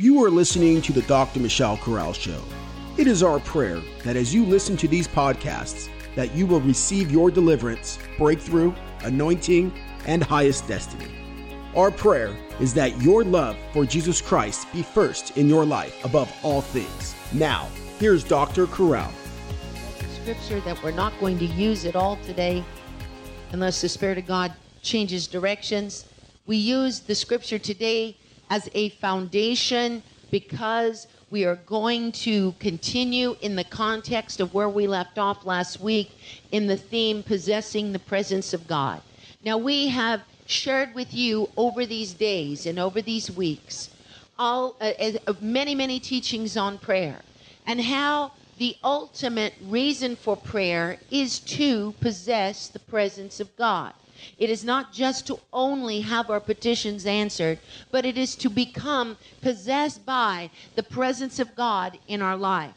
You are listening to the Dr. Michelle Corral Show. It is our prayer that as you listen to these podcasts, that you will receive your deliverance, breakthrough, anointing, and highest destiny. Our prayer is that your love for Jesus Christ be first in your life above all things. Now, here's Dr. Corral. Scripture that we're not going to use at all today unless the Spirit of God changes directions. We use the scripture today as a foundation because we are going to continue in the context of where we left off last week in the theme possessing the presence of God. Now, we have shared with you over these days and over these weeks all uh, uh, many many teachings on prayer and how the ultimate reason for prayer is to possess the presence of God. It is not just to only have our petitions answered, but it is to become possessed by the presence of God in our life.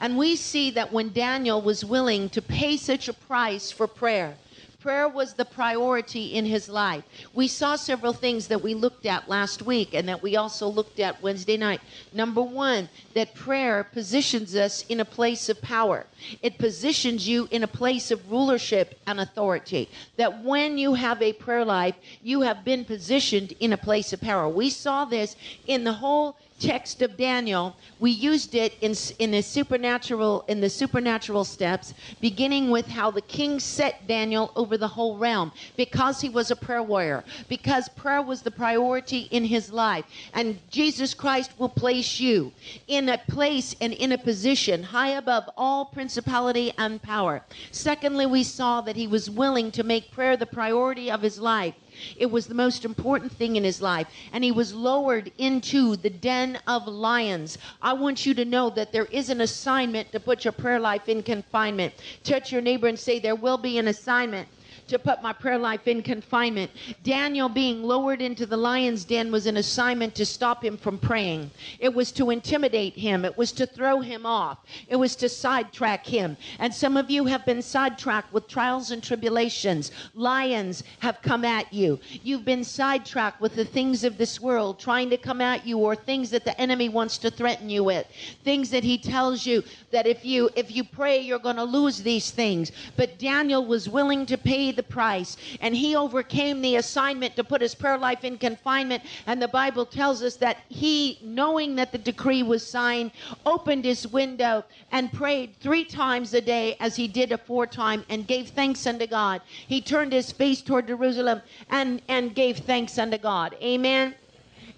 And we see that when Daniel was willing to pay such a price for prayer, Prayer was the priority in his life. We saw several things that we looked at last week and that we also looked at Wednesday night. Number one, that prayer positions us in a place of power, it positions you in a place of rulership and authority. That when you have a prayer life, you have been positioned in a place of power. We saw this in the whole text of Daniel, we used it in in the supernatural in the supernatural steps, beginning with how the king set Daniel over the whole realm because he was a prayer warrior, because prayer was the priority in his life, and Jesus Christ will place you in a place and in a position high above all principality and power. Secondly, we saw that he was willing to make prayer the priority of his life it was the most important thing in his life. And he was lowered into the den of lions. I want you to know that there is an assignment to put your prayer life in confinement. Touch your neighbor and say, There will be an assignment to put my prayer life in confinement. Daniel being lowered into the lion's den was an assignment to stop him from praying. It was to intimidate him. It was to throw him off. It was to sidetrack him. And some of you have been sidetracked with trials and tribulations. Lions have come at you. You've been sidetracked with the things of this world trying to come at you or things that the enemy wants to threaten you with. Things that he tells you that if you if you pray you're going to lose these things. But Daniel was willing to pay the price. And he overcame the assignment to put his prayer life in confinement. And the Bible tells us that he, knowing that the decree was signed, opened his window and prayed three times a day as he did aforetime and gave thanks unto God. He turned his face toward Jerusalem and, and gave thanks unto God. Amen.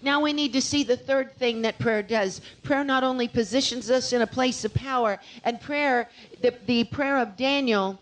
Now we need to see the third thing that prayer does. Prayer not only positions us in a place of power, and prayer, the, the prayer of Daniel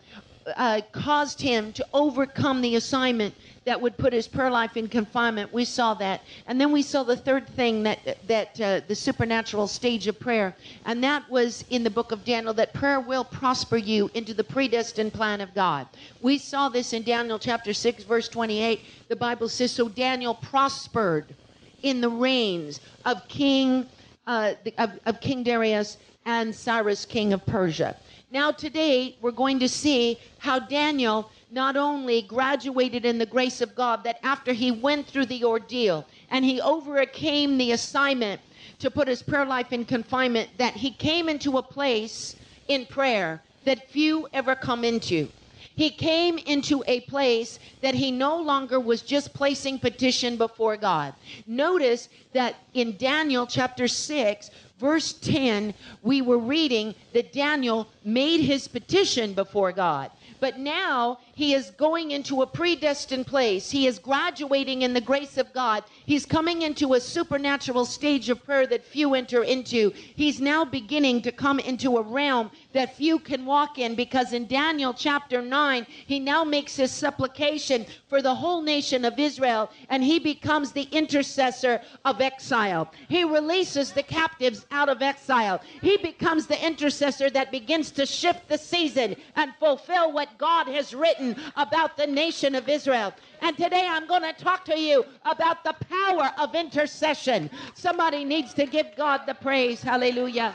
uh, caused him to overcome the assignment that would put his prayer life in confinement. We saw that, and then we saw the third thing that that uh, the supernatural stage of prayer, and that was in the book of Daniel that prayer will prosper you into the predestined plan of God. We saw this in Daniel chapter six, verse twenty-eight. The Bible says, "So Daniel prospered in the reigns of King uh, of, of King Darius and Cyrus, king of Persia." Now, today, we're going to see how Daniel not only graduated in the grace of God, that after he went through the ordeal and he overcame the assignment to put his prayer life in confinement, that he came into a place in prayer that few ever come into. He came into a place that he no longer was just placing petition before God. Notice that in Daniel chapter 6, verse 10, we were reading that Daniel made his petition before God. But now he is going into a predestined place. He is graduating in the grace of God. He's coming into a supernatural stage of prayer that few enter into. He's now beginning to come into a realm that few can walk in because in Daniel chapter 9, he now makes his supplication for the whole nation of Israel and he becomes the intercessor of exile. He releases the captives out of exile. He becomes the intercessor that begins to shift the season and fulfill what God has written about the nation of Israel. And today I'm going to talk to you about the power of intercession. Somebody needs to give God the praise. Hallelujah.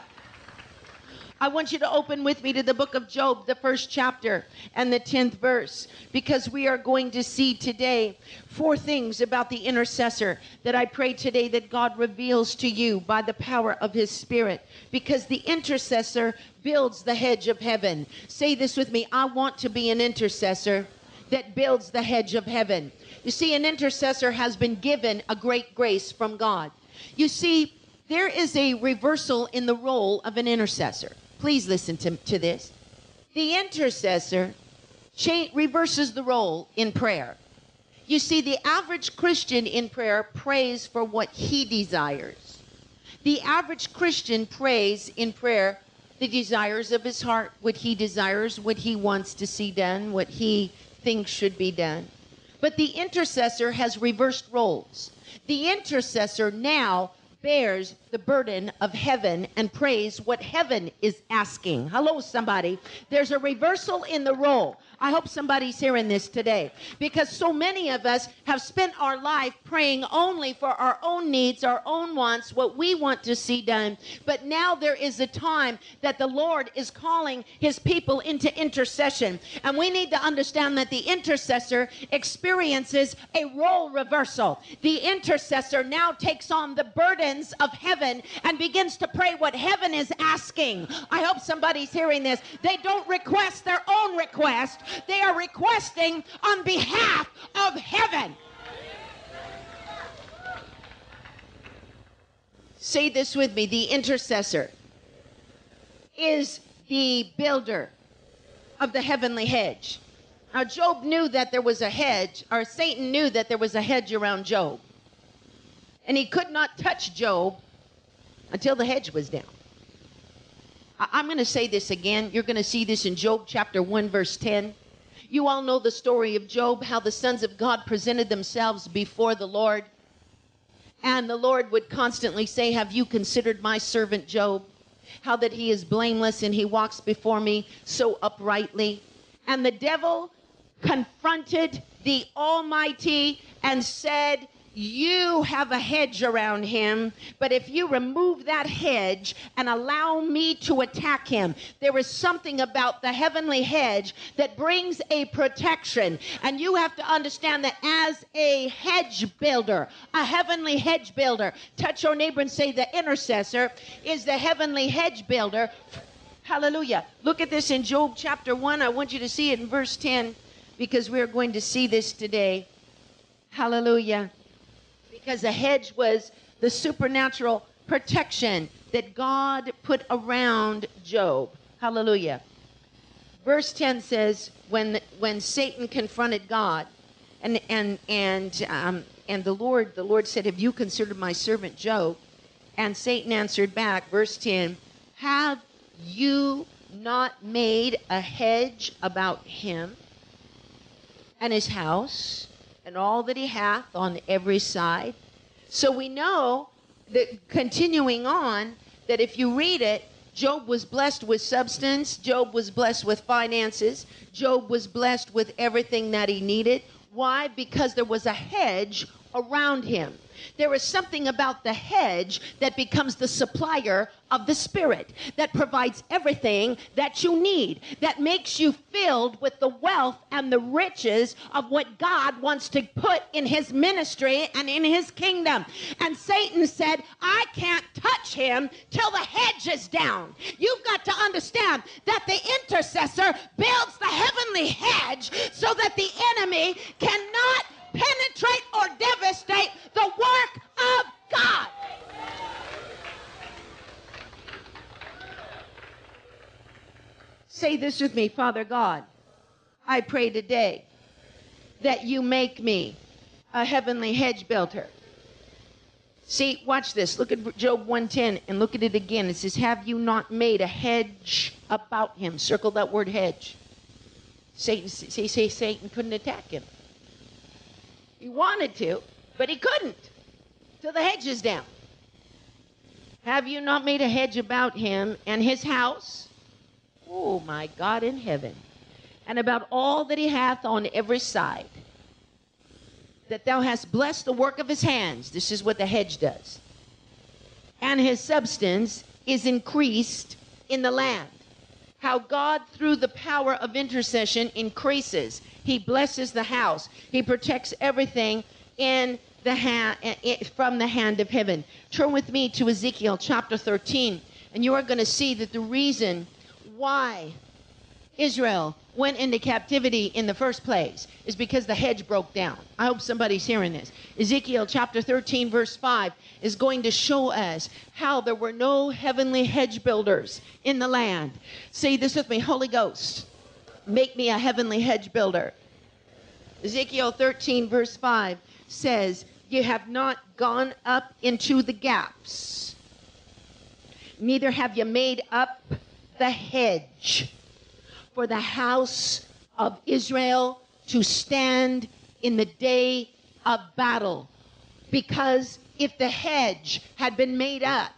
I want you to open with me to the book of Job, the first chapter and the 10th verse, because we are going to see today four things about the intercessor that I pray today that God reveals to you by the power of his spirit, because the intercessor builds the hedge of heaven. Say this with me I want to be an intercessor that builds the hedge of heaven. You see, an intercessor has been given a great grace from God. You see, there is a reversal in the role of an intercessor. Please listen to, to this. The intercessor cha- reverses the role in prayer. You see, the average Christian in prayer prays for what he desires. The average Christian prays in prayer the desires of his heart, what he desires, what he wants to see done, what he thinks should be done. But the intercessor has reversed roles. The intercessor now bears the burden of heaven and prays what heaven is asking. Hello, somebody. There's a reversal in the role. I hope somebody's hearing this today because so many of us have spent our life praying only for our own needs, our own wants, what we want to see done. But now there is a time that the Lord is calling his people into intercession. And we need to understand that the intercessor experiences a role reversal. The intercessor now takes on the burdens of heaven and begins to pray what heaven is asking. I hope somebody's hearing this. They don't request their own request, they are requesting on behalf of heaven. Say this with me the intercessor is the builder of the heavenly hedge. Now, Job knew that there was a hedge, or Satan knew that there was a hedge around Job. And he could not touch Job until the hedge was down. I- am going to say this again. You're going to see this in Job chapter 1, verse 10. You all know the story of Job, how the sons of God presented themselves before the Lord. And the Lord would constantly say, Have you considered my servant Job? How that he is blameless and he walks before me so uprightly. And the devil confronted the Almighty and said, you have a hedge around him, but if you remove that hedge and allow me to attack him, there is something about the heavenly hedge that brings a protection. And you have to understand that as a hedge builder, a heavenly hedge builder, touch your neighbor and say, the intercessor is the heavenly hedge builder. Hallelujah. Look at this in Job chapter 1. I want you to see it in verse 10 because we're going to see this today. Hallelujah because the hedge was the supernatural protection that God put around Job. Hallelujah. Verse 10 says, when, when Satan confronted God, and, and, and, um, and the Lord, the Lord said, Have you considered my servant Job? And Satan answered back, verse 10, Have you not made a hedge about him and his house and all that he hath on every side. So we know that continuing on, that if you read it, Job was blessed with substance, Job was blessed with finances, Job was blessed with everything that he needed. Why? Because there was a hedge around him. There is something about the hedge that becomes the supplier of the Spirit, that provides everything that you need, that makes you filled with the wealth and the riches of what God wants to put in His ministry and in His kingdom. And Satan said, I can't touch him till the hedge is down. You've got to understand that the intercessor builds the heavenly hedge so that the enemy cannot penetrate or devastate the work of God. Say this with me, Father God. I pray today that you make me a heavenly hedge builder. See, watch this. Look at Job 110 and look at it again. It says, Have you not made a hedge about him? Circle that word hedge. Satan, say, say Satan couldn't attack him. He wanted to, but he couldn't till the hedge is down. Have you not made a hedge about him and his house? Oh, my God in heaven. And about all that he hath on every side. That thou hast blessed the work of his hands. This is what the hedge does. And his substance is increased in the land. How God, through the power of intercession, increases. He blesses the house. He protects everything in the hand from the hand of heaven. Turn with me to Ezekiel chapter 13, and you are going to see that the reason why Israel went into captivity in the first place is because the hedge broke down. I hope somebody's hearing this. Ezekiel chapter 13, verse 5 is going to show us how there were no heavenly hedge builders in the land. Say this with me Holy Ghost, make me a heavenly hedge builder. Ezekiel 13, verse 5 says, You have not gone up into the gaps, neither have you made up the hedge for the house of Israel to stand in the day of battle. Because if the hedge had been made up,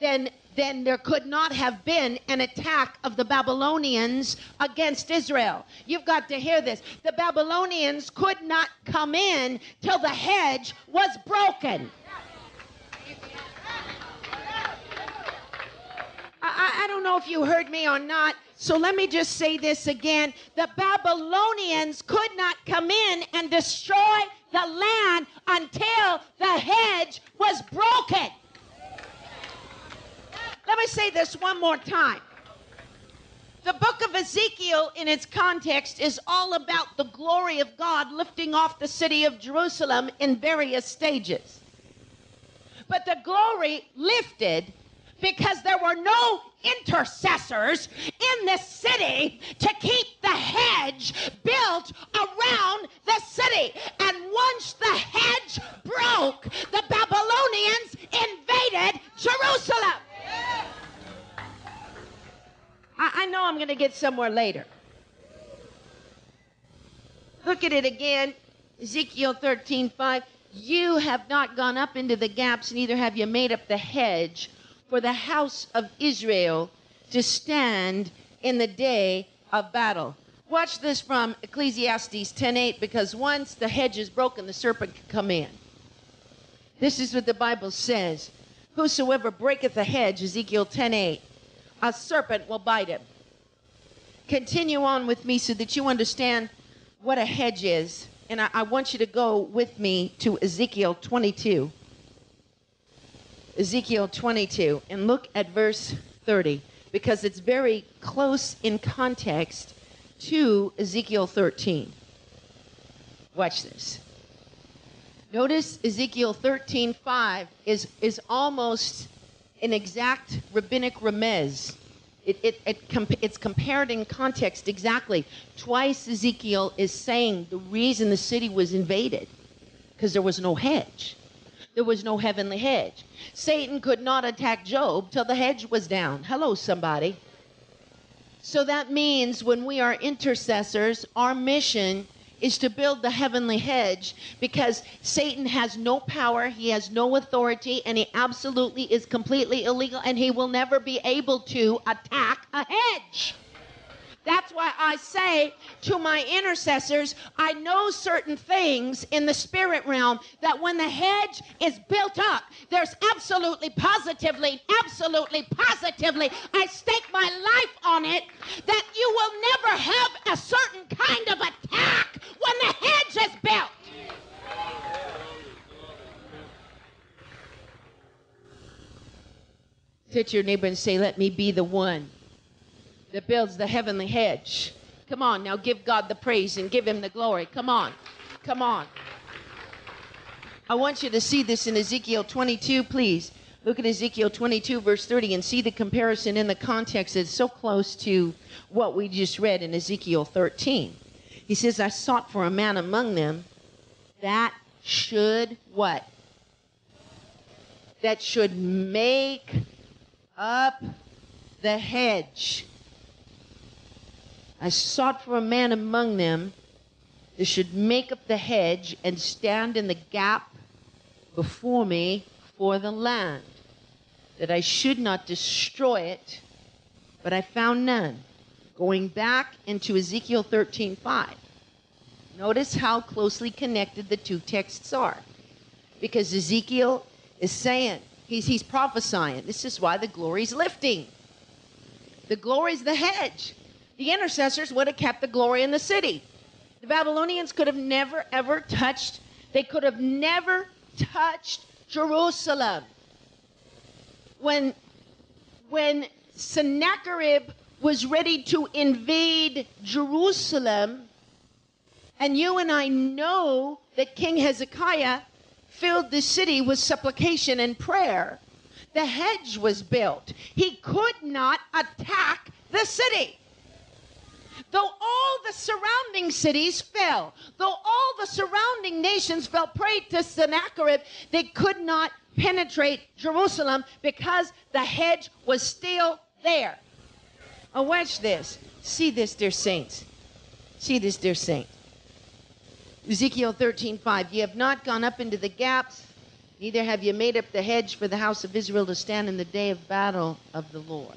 then then there could not have been an attack of the Babylonians against Israel. You've got to hear this. The Babylonians could not come in till the hedge was broken. I, I, don't know if you heard me or not, so let me just say this again. The Babylonians could not come in and destroy the land until the hedge was broken. Let me say this one more time. The book of Ezekiel, in its context, is all about the glory of God lifting off the city of Jerusalem in various stages. But the glory lifted because there were no intercessors in the city to keep the hedge built around the city. And once the hedge broke, the Babylonians invaded Jerusalem. I, I know I'm going to get somewhere later. Look at it again. Ezekiel 13, 5. You have not gone up into the gaps, neither have you made up the hedge for the house of Israel to stand in the day of battle. Watch this from Ecclesiastes 10:8 because once the hedge is broken, the serpent can come in. This is what the Bible says. Whosoever breaketh a hedge, Ezekiel 10:8, a serpent will bite him. Continue on with me so that you understand what a hedge is. And I, I want you to go with me to Ezekiel 22. Ezekiel 22 and look at verse 30 because it's very close in context to Ezekiel 13. Watch this. Notice Ezekiel 13:5 is is almost an exact rabbinic remez. It, it, it it's compared in context exactly. Twice Ezekiel is saying the reason the city was invaded because there was no hedge there was no heavenly hedge. Satan could not attack Job till the hedge was down. Hello, somebody. So that means when we are intercessors, our mission is to build the heavenly hedge because Satan has no power, he has no authority, and he absolutely is completely illegal, and he will never be able to attack a hedge. That's why I say to my intercessors, I know certain things in the spirit realm that when the hedge is built up, there's absolutely, positively, absolutely, positively, I stake my life on it that you will never have a certain kind of attack when the hedge is built. Hit your neighbor and say, Let me be the one that builds the heavenly hedge. Come on, now give God the praise and give him the glory. Come on. Come on. I want you to see this in Ezekiel 22, please. Look at Ezekiel 22, verse 30, and see the comparison in the context. It's so close to what we just read in Ezekiel 13. He says, I sought for a man among them that should what? That should make up the hedge I sought for a man among them that should make up the hedge and stand in the gap before me for the land, that I should not destroy it, but I found none. Going back into Ezekiel 13:5. Notice how closely connected the two texts are. Because Ezekiel is saying, he's, he's prophesying. This is why the glory is lifting. The glory is the hedge. The intercessors would have kept the glory in the city. The Babylonians could have never, ever touched, they could have never touched Jerusalem. When, when Sennacherib was ready to invade Jerusalem, and you and I know that King Hezekiah filled the city with supplication and prayer. The hedge was built. He could not attack the city. Though all the surrounding cities fell, though all the surrounding nations fell prey to Sennacherib, they could not penetrate Jerusalem because the hedge was still there. Oh, watch this. See this, dear saints. See this, dear saints. Ezekiel 13, 5. You have not gone up into the gaps, neither have you made up the hedge for the house of Israel to stand in the day of battle of the Lord.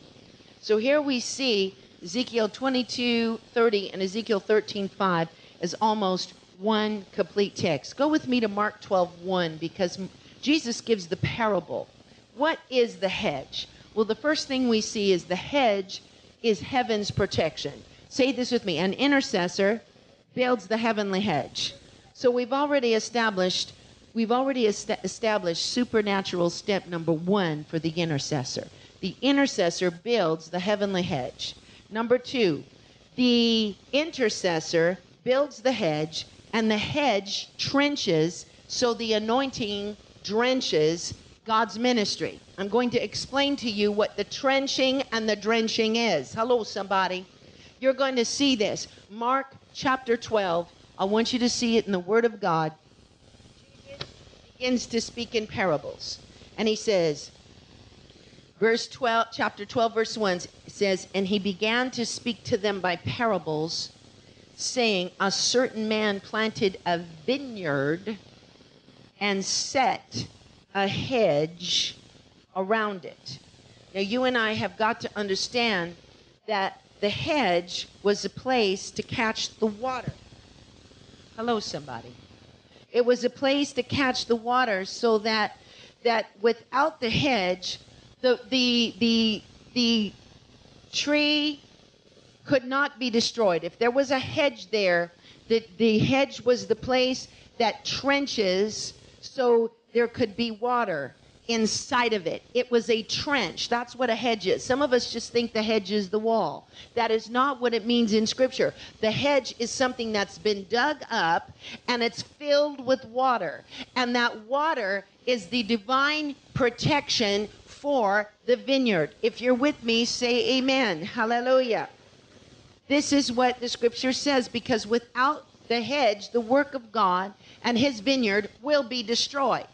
So here we see Ezekiel 22, 30 and Ezekiel 13, 5 as almost one complete text. Go with me to Mark 12, 1 because Jesus gives the parable. What is the hedge? Well, the first thing we see is the hedge is heaven's protection. Say this with me an intercessor builds the heavenly hedge. So we've already established we've already est- established supernatural step number 1 for the intercessor. The intercessor builds the heavenly hedge. Number 2, the intercessor builds the hedge and the hedge trenches so the anointing drenches God's ministry. I'm going to explain to you what the trenching and the drenching is. Hello, somebody. You're going to see this. Mark chapter 12. I want you to see it in the Word of God. Jesus begins to speak in parables. And he says, verse 12, chapter 12, verse 1 says, And he began to speak to them by parables, saying, A certain man planted a vineyard and set a hedge around it. Now, you and I have got to understand that the hedge was a place to catch the water. Hello, somebody. It was a place to catch the water so that that without the hedge, the the the the tree could not be destroyed. If there was a hedge there, the, the hedge was the place that trenches so there could be water inside of it. It was a trench. That's what a hedge is. Some of us just think the hedge is the wall. That is not what it means in Scripture. The hedge is something that's been dug up and it's filled with water. And that water is the divine protection for the vineyard. If you're with me, say amen. Hallelujah. This is what the Scripture says because without the hedge, the work of God and his vineyard will be destroyed.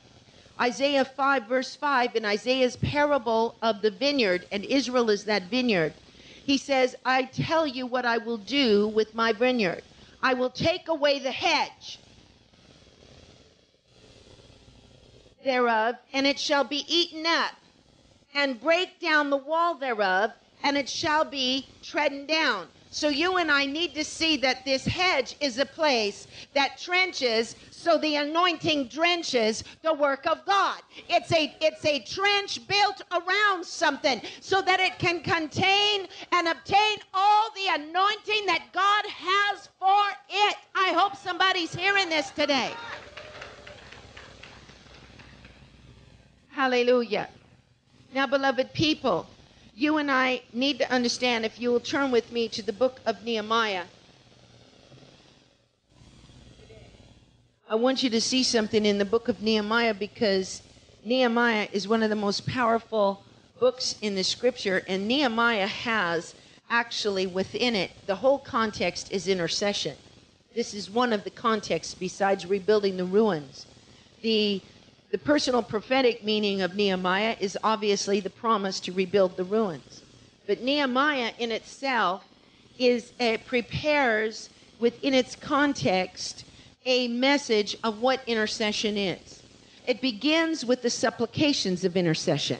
Isaiah 5, verse 5, in Isaiah's parable of the vineyard, and Israel is that vineyard, he says, I tell you what I will do with my vineyard. I will take away the hedge thereof, and it shall be eaten up, and break down the wall thereof, and it shall be trodden down. So you and I need to see that this hedge is a place that trenches so the anointing drenches the work of God. It's a it's a trench built around something so that it can contain and obtain all the anointing that God has for it. I hope somebody's hearing this today. Hallelujah. Now, beloved people, you and I need to understand, if you will turn with me to the book of Nehemiah. I want you to see something in the book of Nehemiah because Nehemiah is one of the most powerful books in the scripture, and Nehemiah has actually within it the whole context is intercession. This is one of the contexts besides rebuilding the ruins. The the personal prophetic meaning of Nehemiah is obviously the promise to rebuild the ruins. But Nehemiah in itself is uh, prepares within its context a message of what intercession is. It begins with the supplications of intercession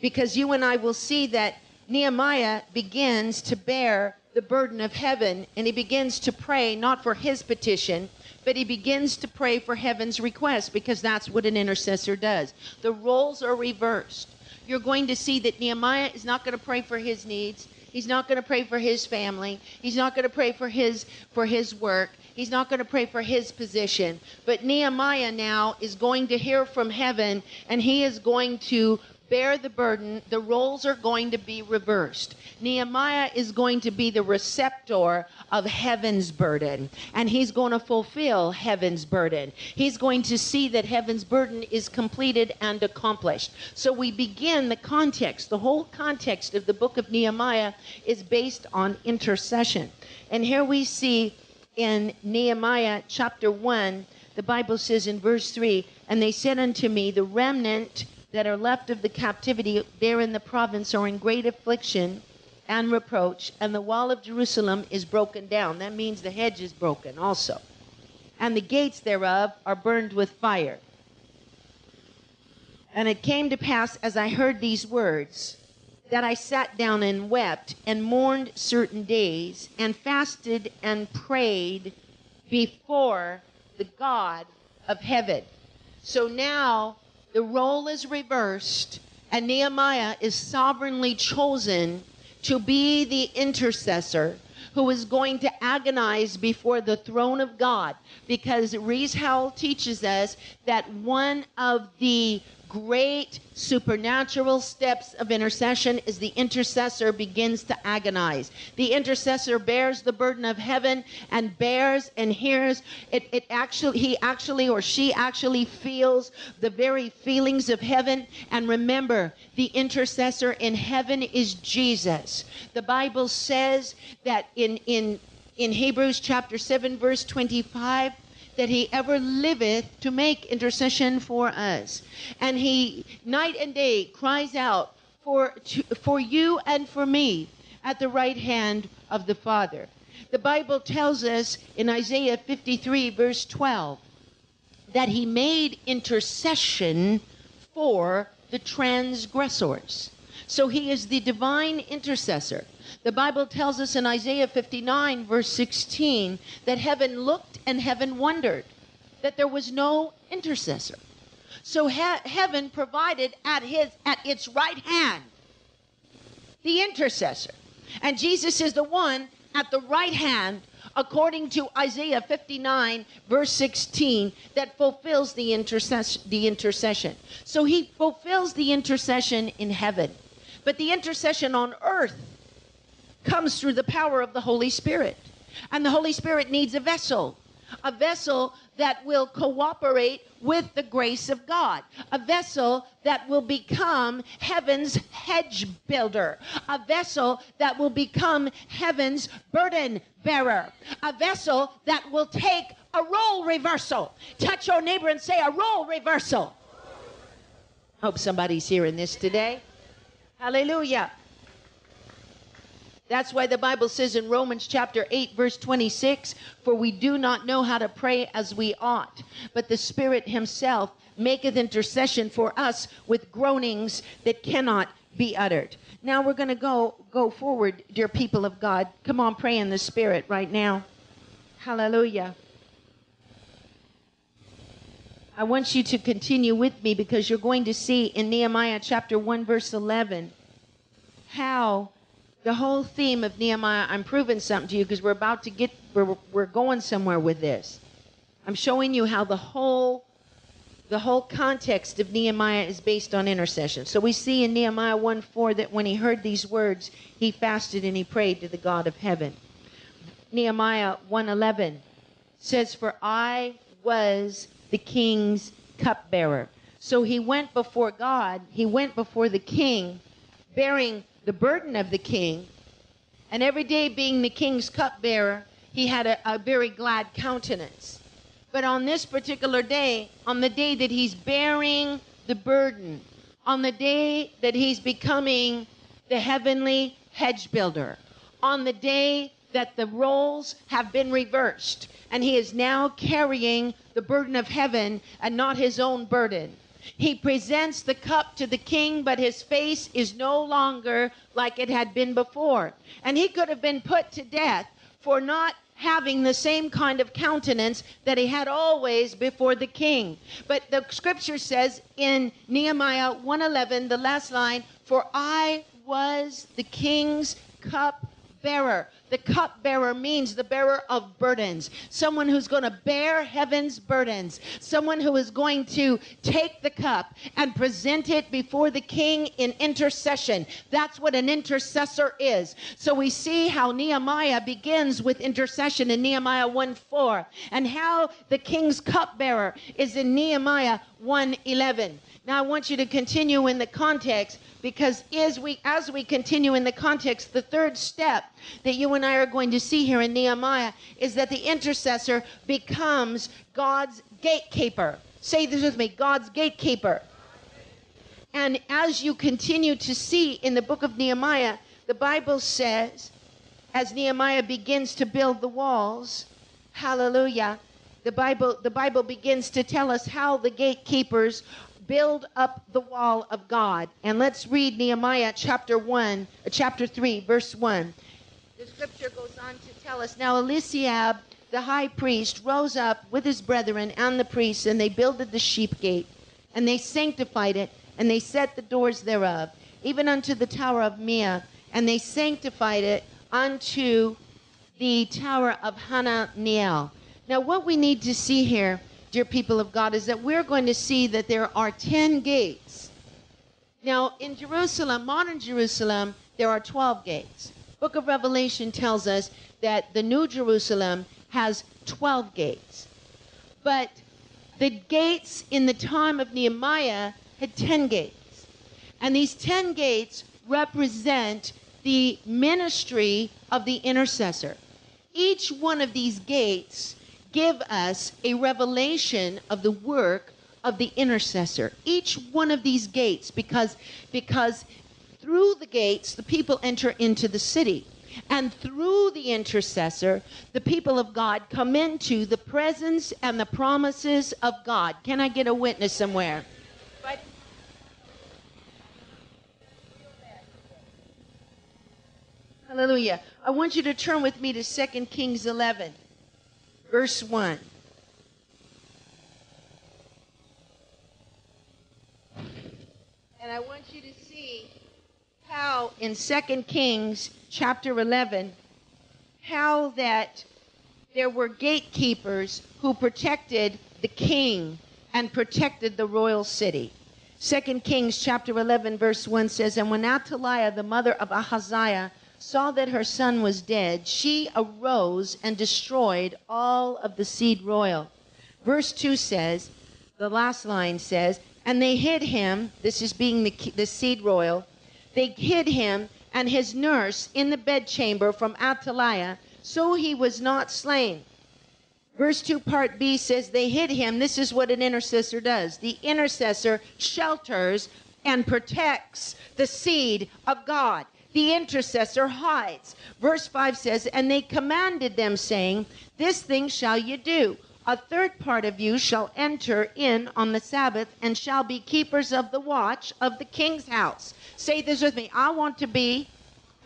because you and I will see that Nehemiah begins to bear the burden of heaven and he begins to pray not for his petition, but he begins to pray for heaven's request because that's what an intercessor does. The roles are reversed. You're going to see that Nehemiah is not going to pray for his needs. He's not going to pray for his family. He's not going to pray for his for his work. He's not going to pray for his position. But Nehemiah now is going to hear from heaven and he is going to bear the burden, the roles are going to be reversed. Nehemiah is going to be the receptor of heaven's burden, and he's going to fulfill heaven's burden. He's going to see that heaven's burden is completed and accomplished. So we begin the context, the whole context of the book of Nehemiah is based on intercession. And here we see in Nehemiah chapter 1, the Bible says in verse 3 And they said unto me, The remnant that are left of the captivity there in the province are in great affliction and reproach, and the wall of Jerusalem is broken down. That means the hedge is broken also. And the gates thereof are burned with fire. And it came to pass, as I heard these words, that I sat down and wept and mourned certain days and fasted and prayed before the God of heaven. So now the role is reversed, and Nehemiah is sovereignly chosen to be the intercessor who is going to agonize before the throne of God. Because Rees Howells teaches us that one of the great supernatural steps of intercession is the intercessor begins to agonize. The intercessor bears the burden of heaven and bears and hears it, it actually he actually or she actually feels the very feelings of heaven and remember the intercessor in heaven is Jesus. The Bible says that in in in Hebrews chapter 7 verse 25 that he ever liveth to make intercession for us. And he night and day cries out for, to, for you and for me at the right hand of the Father. The Bible tells us in Isaiah 53, verse 12, that he made intercession for the transgressors. So he is the divine intercessor. The Bible tells us in Isaiah 59, verse 16, that heaven looked and heaven wondered that there was no intercessor. So he- heaven provided at his at its right hand the intercessor. And Jesus is the one at the right hand according to Isaiah 59 verse 16 that fulfills the the intercession. So he fulfills the intercession in heaven. But the intercession on earth comes through the power of the Holy Spirit. And the Holy Spirit needs a vessel, a vessel that will cooperate with the grace of God, a vessel that will become heaven's hedge builder, a vessel that will become heaven's burden bearer, a vessel that will take a role reversal. Touch your neighbor and say, a role reversal. Hope somebody's hearing this today. Hallelujah. That's why the Bible says in Romans chapter 8, verse 26 For we do not know how to pray as we ought, but the Spirit Himself maketh intercession for us with groanings that cannot be uttered. Now we're going to go go forward, dear people of God. Come on, pray in the Spirit right now. Hallelujah. I want you to continue with me because you're going to see in Nehemiah chapter 1, verse 11, how the whole theme of Nehemiah, I'm proving something to you because we're about to get, we're, we're going somewhere with this. I'm showing you how the whole the whole context of Nehemiah is based on intercession. So we see in Nehemiah 1 4 that when he heard these words, he fasted and he prayed to the God of heaven. Nehemiah 1 11 says, For I was the king's cupbearer. So he went before God, he went before the king, bearing the burden of the king. And every day, being the king's cupbearer, he had a, a very glad countenance. But on this particular day, on the day that he's bearing the burden, on the day that he's becoming the heavenly hedge builder, on the day that the roles have been reversed, and he is now carrying the burden of heaven and not his own burden. He presents the cup to the king, but his face is no longer like it had been before. And he could have been put to death for not having the same kind of countenance that he had always before the king. But the scripture says in Nehemiah 1:11, the last line, "For I was the king's cup bearer. The cup bearer means the bearer of burdens, someone who's going to bear heaven's burdens, someone who is going to take the cup and present it before the king in intercession. That's what an intercessor is. So we see how Nehemiah begins with intercession in Nehemiah 1 4, and how the king's cupbearer is in Nehemiah 1 11. Now I want you to continue in the context because as we as we continue in the context, the third step that you and I are going to see here in Nehemiah is that the intercessor becomes God's gatekeeper. Say this with me, God's gatekeeper. And as you continue to see in the book of Nehemiah, the Bible says, as Nehemiah begins to build the walls, hallelujah, the Bible, the Bible begins to tell us how the gatekeepers build up the wall of God. And let's read Nehemiah chapter 1, uh, chapter 3, verse 1. The scripture goes on to tell us Now Eliashib, the high priest, rose up with his brethren and the priests, and they builded the sheep gate, and they sanctified it, and they set the doors thereof, even unto the tower of Meah, and they sanctified it unto the tower of Hananiel. Now, what we need to see here dear people of God, is that we're going to see that there are 10 gates. Now, in Jerusalem, modern Jerusalem, there are 12 gates. Book of Revelation tells us that the New Jerusalem has 12 gates. But the gates in the time of Nehemiah had 10 gates. And these 10 gates represent the ministry of the intercessor. Each one of these gates give us a revelation of the work of the intercessor. Each one of these gates, because, because through the gates, the people enter into the city. And through the intercessor, the people of God come into the presence and the promises of God. Can I get a witness somewhere? Hallelujah. I want you to turn with me to 2 Kings 11 verse 1. And I want you to see how in 2 Kings chapter 11, how that there were gatekeepers who protected the king and protected the royal city. 2 Kings chapter 11 verse 1 says, And when Athaliah, the mother of Ahaziah, saw that her son was dead, she arose and destroyed all of the seed royal. Verse 2 says, the last line says, and they hid him, this is being the, the seed royal, they hid him and his nurse in the bedchamber from Athaliah, so he was not slain. Verse 2, part B says, They hid him. This is what an intercessor does. The intercessor shelters and protects the seed of God the intercessor hides. Verse 5 says, And they commanded them, saying, This thing shall you do. A third part of you shall enter in on the Sabbath and shall be keepers of the watch of the king's house. Say this with me. I want to be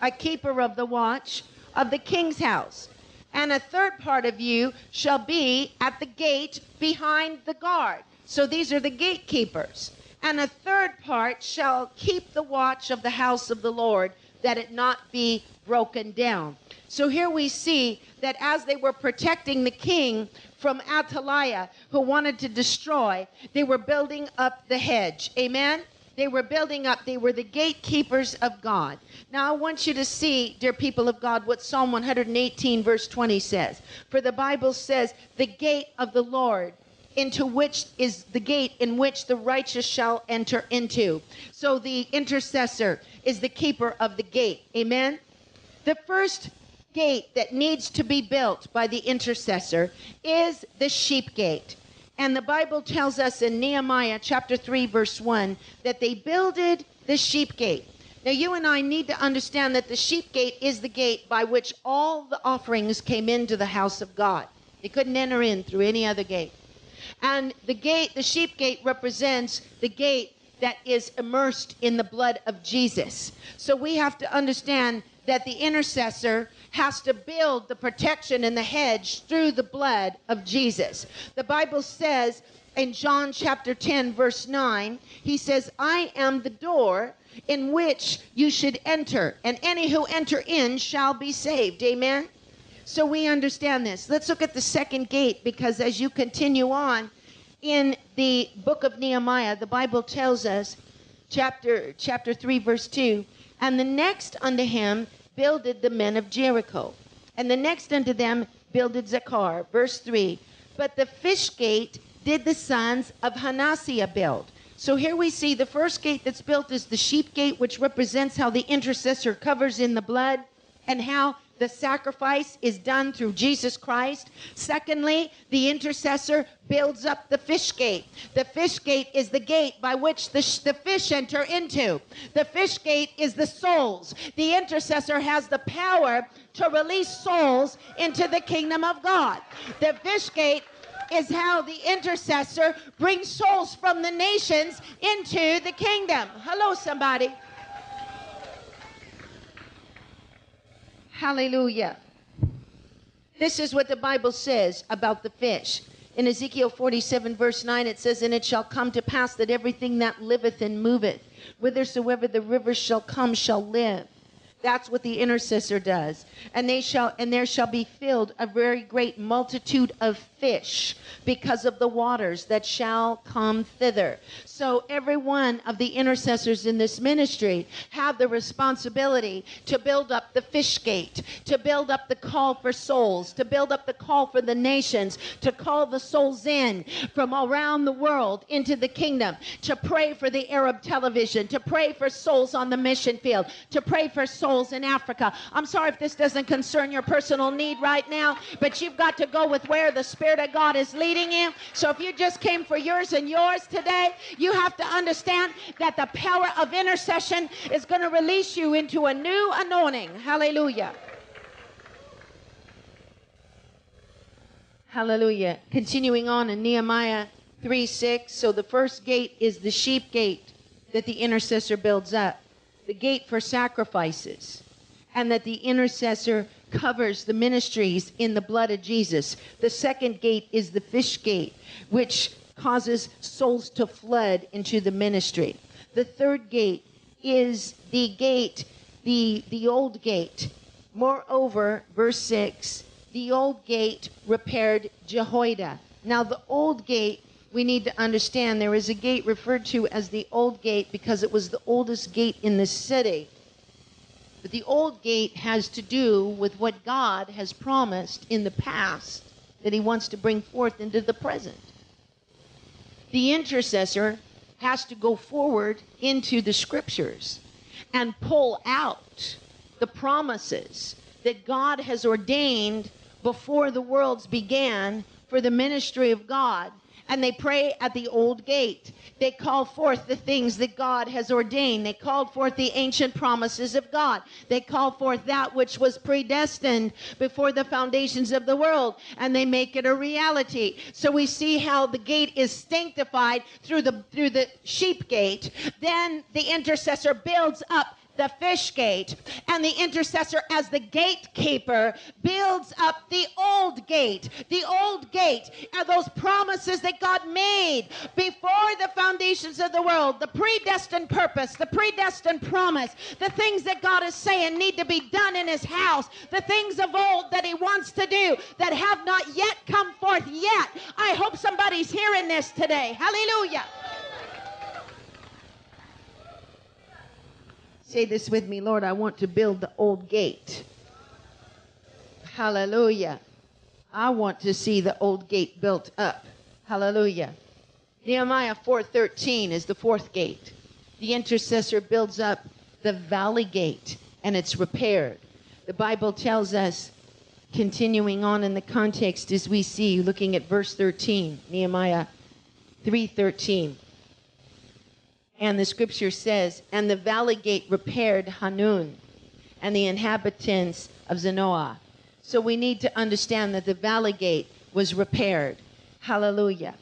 a keeper of the watch of the king's house. And a third part of you shall be at the gate behind the guard. So these are the gatekeepers. And a third part shall keep the watch of the house of the Lord that it not be broken down. So here we see that as they were protecting the king from Athaliah, who wanted to destroy, they were building up the hedge. Amen? They were building up, they were the gatekeepers of God. Now I want you to see, dear people of God, what Psalm 118, verse 20 says. For the Bible says, The gate of the Lord into which is the gate in which the righteous shall enter into. So the intercessor is the keeper of the gate. Amen. The first gate that needs to be built by the intercessor is the sheep gate. And the Bible tells us in Nehemiah chapter 3 verse 1 that they builded the sheep gate. Now you and I need to understand that the sheep gate is the gate by which all the offerings came into the house of God. They couldn't enter in through any other gate. And the gate, the sheep gate represents the gate that is immersed in the blood of Jesus. So we have to understand that the intercessor has to build the protection and the hedge through the blood of Jesus. The Bible says in John chapter 10, verse 9, he says, I am the door in which you should enter, and any who enter in shall be saved. Amen. So we understand this. Let's look at the second gate because as you continue on in the book of Nehemiah, the Bible tells us, chapter chapter 3, verse 2, and the next unto him builded the men of Jericho, and the next unto them builded Zaccur. Verse 3, but the fish gate did the sons of Hassenaah build. So here we see the first gate that's built is the sheep gate, which represents how the intercessor covers in the blood and how the sacrifice is done through Jesus Christ. Secondly, the intercessor builds up the fish gate. The fish gate is the gate by which the, the fish enter into. The fish gate is the souls. The intercessor has the power to release souls into the kingdom of God. The fish gate is how the intercessor brings souls from the nations into the kingdom. Hello, somebody. Hallelujah. This is what the Bible says about the fish. In Ezekiel 47, verse 9, it says, And it shall come to pass that everything that liveth and moveth, whithersoever the rivers shall come, shall live. That's what the intercessor does. And they shall and there shall be filled a very great multitude of fish because of the waters that shall come thither. So every one of the intercessors in this ministry have the responsibility to build up the fish gate, to build up the call for souls, to build up the call for the nations, to call the souls in from around the world into the kingdom, to pray for the Arab television, to pray for souls on the mission field, to pray for souls in Africa. I'm sorry if this doesn't concern your personal need right now, but you've got to go with where the Spirit of God is leading you. So if you just came for yours and yours today, you have to understand that the power of intercession is going to release you into a new anointing. Hallelujah. Hallelujah. Continuing on in Nehemiah 3 6. So the first gate is the sheep gate that the intercessor builds up, the gate for sacrifices, and that the intercessor covers the ministries in the blood of Jesus. The second gate is the fish gate, which causes souls to flood into the ministry. The third gate is the gate, the, the old gate. Moreover, verse 6 the old gate repaired Jehoiada. Now, the old gate, we need to understand there is a gate referred to as the old gate because it was the oldest gate in the city. But the old gate has to do with what God has promised in the past that He wants to bring forth into the present. The intercessor has to go forward into the scriptures and pull out the promises that God has ordained before the worlds began for the ministry of God. And they pray at the old gate. They call forth the things that God has ordained. They called forth the ancient promises of God. They call forth that which was predestined before the foundations of the world, and they make it a reality. So we see how the gate is sanctified through the through the sheep gate. Then the intercessor builds up the fish gate, and the intercessor, as the gatekeeper, builds up the old gate. The old gate are those promises that God made before the foundations of the world, the predestined purpose, the predestined promise, the things that God is saying need to be done in His house, the things of old that He wants to do that have not yet come forth yet. I hope somebody's hearing this today. Hallelujah. Say this with me, Lord, I want to build the old gate. Hallelujah. I want to see the old gate built up. Hallelujah. Nehemiah 4:13 is the fourth gate. The intercessor builds up the valley gate and it's repaired. The Bible tells us continuing on in the context as we see looking at verse 13, Nehemiah 3:13. And the scripture says, And the valley gate repaired Hanun and the inhabitants of Zanoah. So we need to understand that the valley gate was repaired. Hallelujah.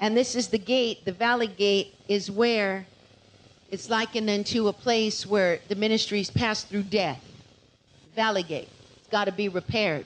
And this is the gate, the valley gate is where it's likened into a place where the ministries pass through death. Valley gate. It's got to be repaired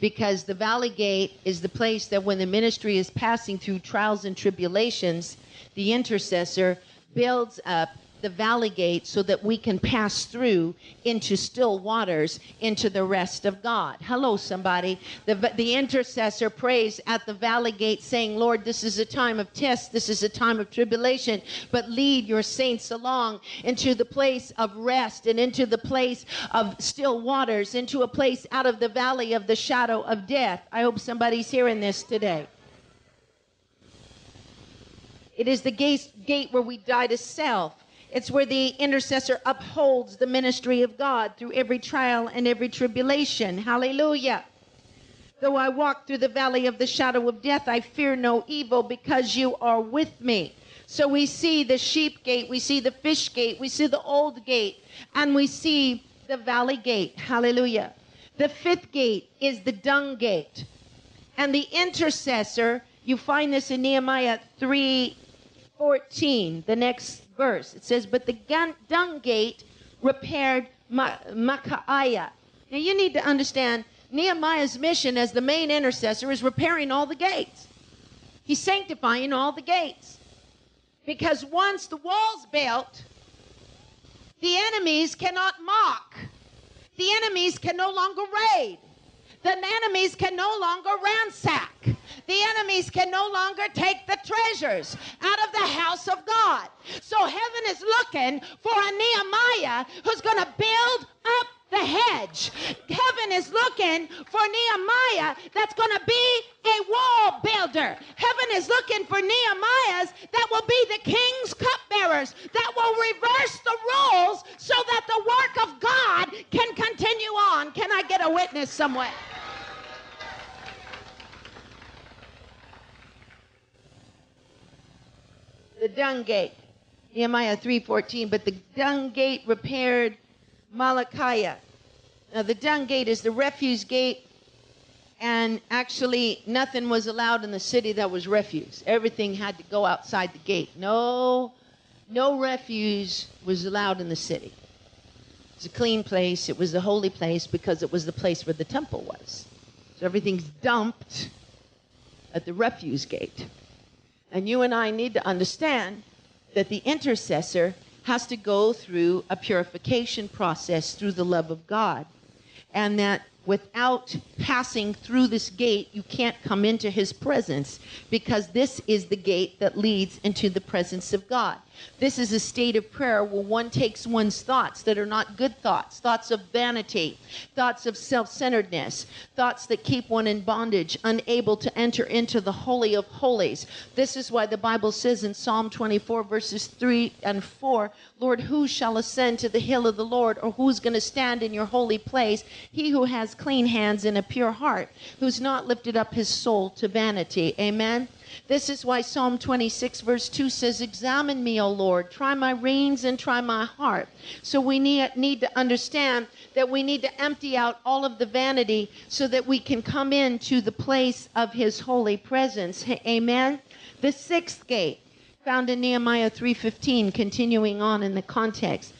because the valley gate is the place that when the ministry is passing through trials and tribulations, the intercessor builds up the valley gate so that we can pass through into still waters into the rest of God. Hello, somebody. The, the intercessor prays at the valley gate, saying, Lord, this is a time of test, this is a time of tribulation, but lead your saints along into the place of rest and into the place of still waters, into a place out of the valley of the shadow of death. I hope somebody's hearing this today. It is the gate, where we die to self. It's where the intercessor upholds the ministry of God through every trial and every tribulation. Hallelujah. Though I walk through the valley of the shadow of death, I fear no evil because you are with me. So we see the sheep gate, we see the fish gate, we see the old gate, and we see the valley gate. Hallelujah. The fifth gate is the dung gate. And the intercessor, you find this in Nehemiah 3 14, the next verse. It says, But the dung gate repaired Micaiah. Now you need to understand Nehemiah's mission as the main intercessor is repairing all the gates. He's sanctifying all the gates. Because once the wall's built, the enemies cannot mock. The enemies can no longer raid. The enemies can no longer ransack. The enemies can no longer take the treasures out of the house of God. So heaven is looking for a Nehemiah who's going to build up the hedge. Heaven is looking for Nehemiah that's going to be a wall builder. Heaven is looking for Nehemiahs that will be the king's cupbearers, that will reverse the rules so that the work of God can continue on. Can I get a witness somewhere? The dung gate. Nehemiah 3:14, but the dung gate repaired Malchiah. Now the dung gate is the refuse gate, and actually nothing was allowed in the city that was refuse. Everything had to go outside the gate. No, no refuse was allowed in the city. It was a clean place. It was a holy place because it was the place where the temple was. So everything's dumped at the refuse gate. And you and I need to understand that the intercessor has to go through a purification process through the love of God. And that without passing through this gate, you can't come into his presence because this is the gate that leads into the presence of God. This is a state of prayer where one takes one's thoughts that are not good thoughts, thoughts of vanity, thoughts of self centeredness, thoughts that keep one in bondage, unable to enter into the Holy of Holies. This is why the Bible says in Psalm 24, verses 3 and 4 Lord, who shall ascend to the hill of the Lord, or who's going to stand in your holy place? He who has clean hands and a pure heart, who's not lifted up his soul to vanity. Amen. This is why Psalm 26, verse 2 says, Examine me, O Lord, try my reins and try my heart. So we need, need to understand that we need to empty out all of the vanity so that we can come into the place of his holy presence. Amen. The sixth gate found in Nehemiah 3:15 continuing on in the context.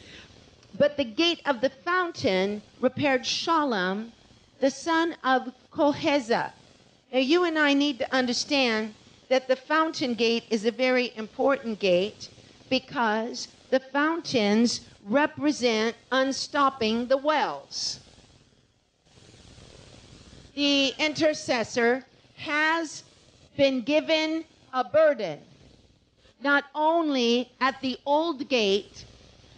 But the gate of the fountain repaired Shallum, the son of Colhozeh. Now you and I need to understand that the fountain gate is a very important gate because the fountains represent unstopping the wells. The intercessor has been given a burden, not only at the old gate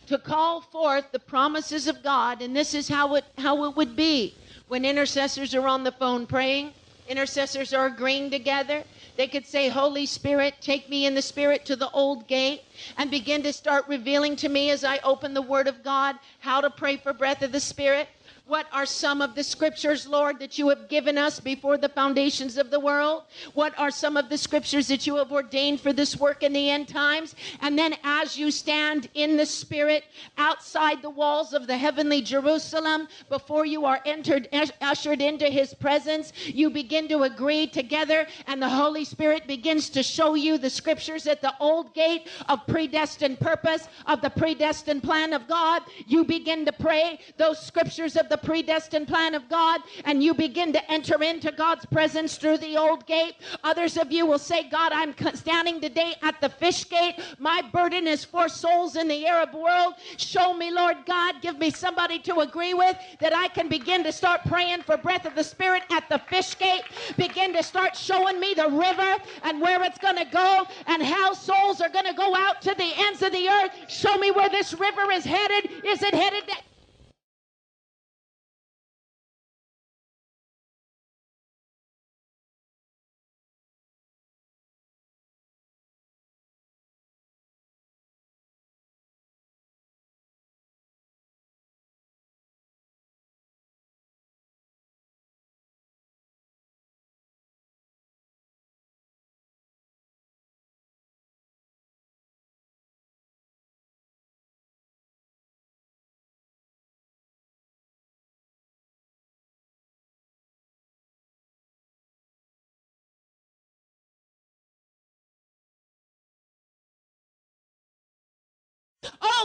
to call forth the promises of God, and this is how it how it would be when intercessors are on the phone praying, intercessors are agreeing together, they could say, Holy Spirit, take me in the Spirit to the old gate and begin to start revealing to me as I open the Word of God how to pray for breath of the Spirit. What are some of the scriptures, Lord, that you have given us before the foundations of the world? What are some of the scriptures that you have ordained for this work in the end times? And then as you stand in the Spirit outside the walls of the heavenly Jerusalem, before you are entered, ushered into his presence, you begin to agree together, and the Holy Spirit begins to show you the scriptures at the old gate of predestined purpose, of the predestined plan of God. You begin to pray those scriptures of the predestined plan of God and you begin to enter into God's presence through the old gate. Others of you will say, God, I'm standing today at the fish gate. My burden is for souls in the Arab world. Show me, Lord God, give me somebody to agree with that I can begin to start praying for breath of the Spirit at the fish gate. Begin to start showing me the river and where it's going to go and how souls are going to go out to the ends of the earth. Show me where this river is headed. Is it headed?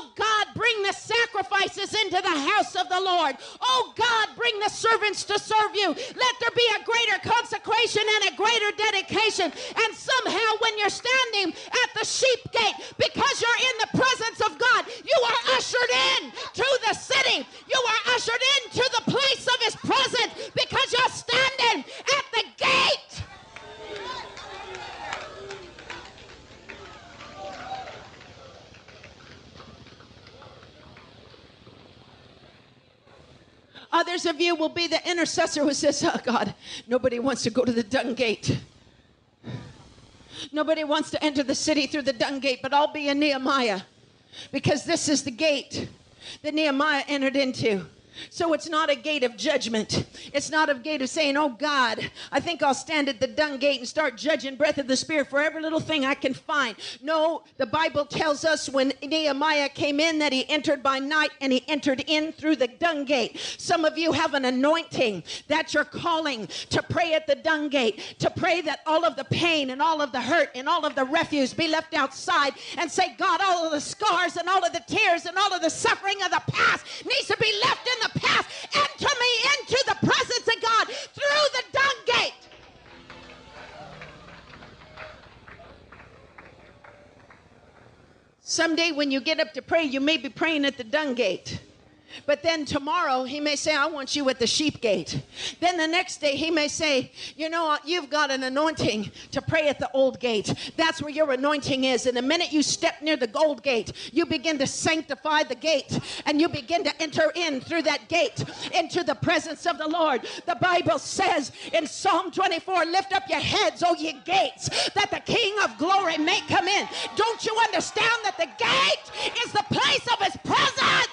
Oh God, bring the sacrifices into the house of the Lord. Oh God, bring the servants to serve you. Let there be a greater consecration and a greater dedication. And somehow, when you're standing at the sheep gate, because you're in the presence of God, you are ushered in to the city. You are ushered into the place of His presence because you're standing at the gate. Others of you will be the intercessor who says, Oh God, nobody wants to go to the dung gate. Nobody wants to enter the city through the dung gate, but I'll be a Nehemiah because this is the gate that Nehemiah entered into. So it's not a gate of judgment. It's not a gate of saying, Oh God, I think I'll stand at the dung gate and start judging breath of the Spirit for every little thing I can find. No, the Bible tells us when Nehemiah came in that he entered by night and he entered in through the dung gate. Some of you have an anointing that you're calling to pray at the dung gate, to pray that all of the pain and all of the hurt and all of the refuse be left outside and say, God, all of the scars and all of the tears and all of the suffering of the past needs to be left in the past. Enter me into the presence of God through the dung gate. Someday, when you get up to pray, you may be praying at the dung gate. But then tomorrow he may say, I want you at the sheep gate. Then the next day he may say, You know, you've got an anointing to pray at the old gate. That's where your anointing is. And the minute you step near the gold gate, you begin to sanctify the gate and you begin to enter in through that gate into the presence of the Lord. The Bible says in Psalm 24, Lift up your heads, O ye gates, that the King of glory may come in. Don't you understand that the gate is the place of his presence?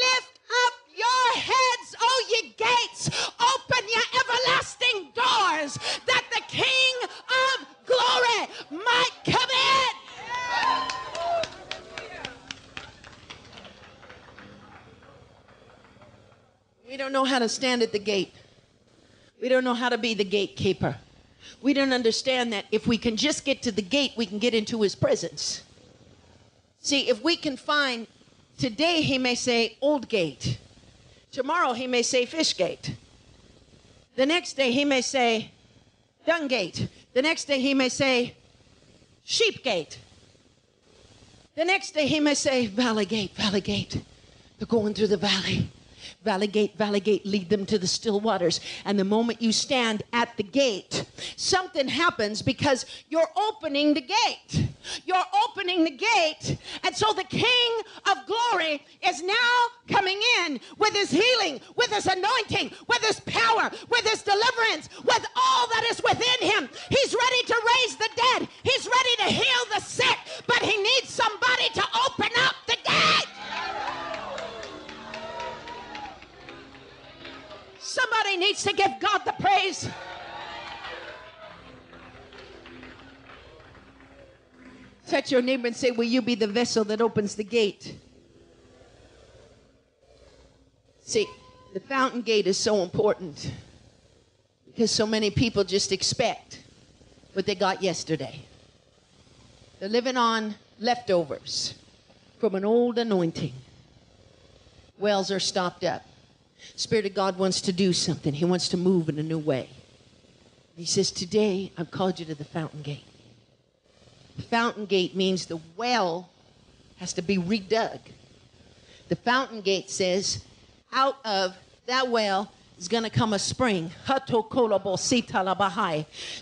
Lift up your heads, O ye gates. Open your everlasting doors that the King of glory might come in. We don't know how to stand at the gate. We don't know how to be the gatekeeper. We don't understand that if we can just get to the gate, we can get into his presence. See, if we can find Today he may say Old Gate. Tomorrow he may say Fish Gate. The next day he may say Dung Gate. The next day he may say Sheep Gate. The next day he may say Valley Gate, Valley Gate. They're going through the valley. Valley Gate, Valley Gate, lead them to the still waters. And the moment you stand at the gate, something happens because you're opening the gate. You're opening the gate. And so the King of glory is now coming in with his healing, with his anointing, with his power, with his deliverance, with all that is within him. He's ready to raise the dead, he's ready to heal the sick, but he needs somebody to open up the gate. Somebody needs to give God the praise. Touch your neighbor and say, Will you be the vessel that opens the gate? See, the fountain gate is so important because so many people just expect what they got yesterday. They're living on leftovers. from an old anointing. Wells are stopped up. Spirit of God wants to do something. He wants to move in a new way. He says, Today I've called you to the fountain gate. The fountain gate means the well has to be redug. The fountain gate says, out of that well is going to come a spring.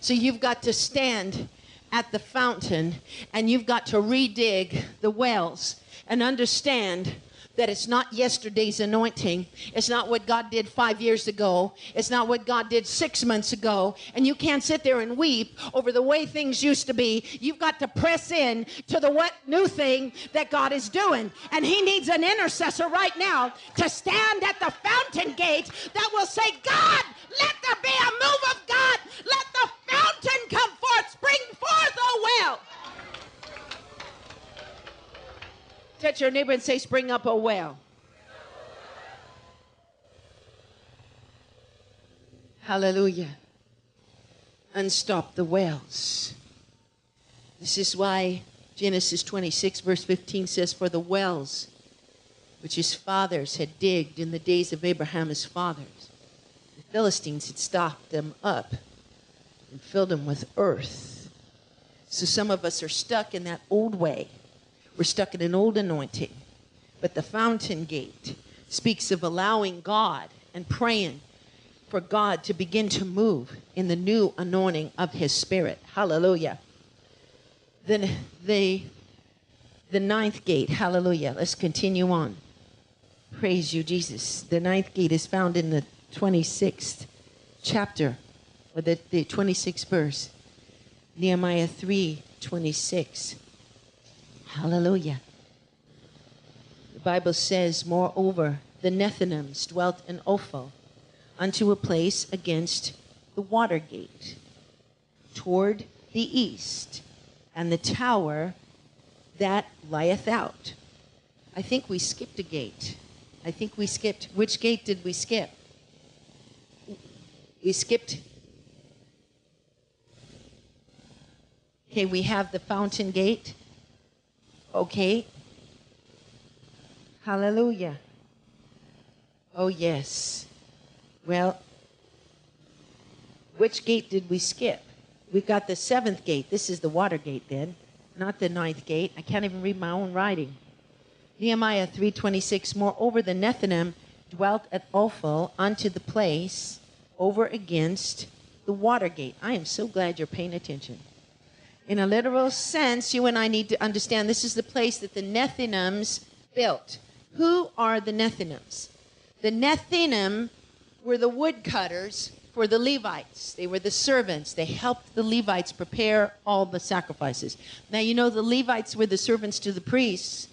So you've got to stand at the fountain and you've got to redig the wells and understand that it's not yesterday's anointing. It's not what God did five years ago. It's not what God did six months ago. And you can't sit there and weep over the way things used to be. You've got to press in to the what new thing that God is doing. And He needs an intercessor right now to stand at the fountain gate that will say, God, let there be a move of God. Let the fountain come forth, spring forth, oh well. Touch your neighbor and say, Spring up a well. Hallelujah. And stop the wells. This is why Genesis 26, verse 15 says, For the wells which his fathers had digged in the days of Abraham his fathers, the Philistines had stopped them up and filled them with earth. So some of us are stuck in that old way we're stuck in an old anointing. But the fountain gate speaks of allowing God and praying for God to begin to move in the new anointing of his spirit. Hallelujah. Then the the ninth gate, hallelujah. Let's continue on. Praise you, Jesus. The ninth gate is found in the 26th chapter, or the, the 26th verse. Nehemiah 3 26. Hallelujah. The Bible says, Moreover, the Nethinims dwelt in Ophel unto a place against the water gate toward the east, and the tower that lieth out. I think we skipped a gate. I think we skipped. Which gate did we skip? We skipped. Okay, we have the fountain gate. Okay? Hallelujah. Oh, yes. Well, which gate did we skip? We got the seventh gate. This is the water gate then, not the ninth gate. I can't even read my own writing. Nehemiah 3.26, Moreover, the Nethinim dwelt at Ophel unto the place over against the water gate. I am so glad you're paying attention. In a literal sense, you and I need to understand this is the place that the Nethinims built. Who are the Nethinims? The Nethinim were the woodcutters for the Levites. They were the servants. They helped the Levites prepare all the sacrifices. Now, you know, the Levites were the servants to the priests,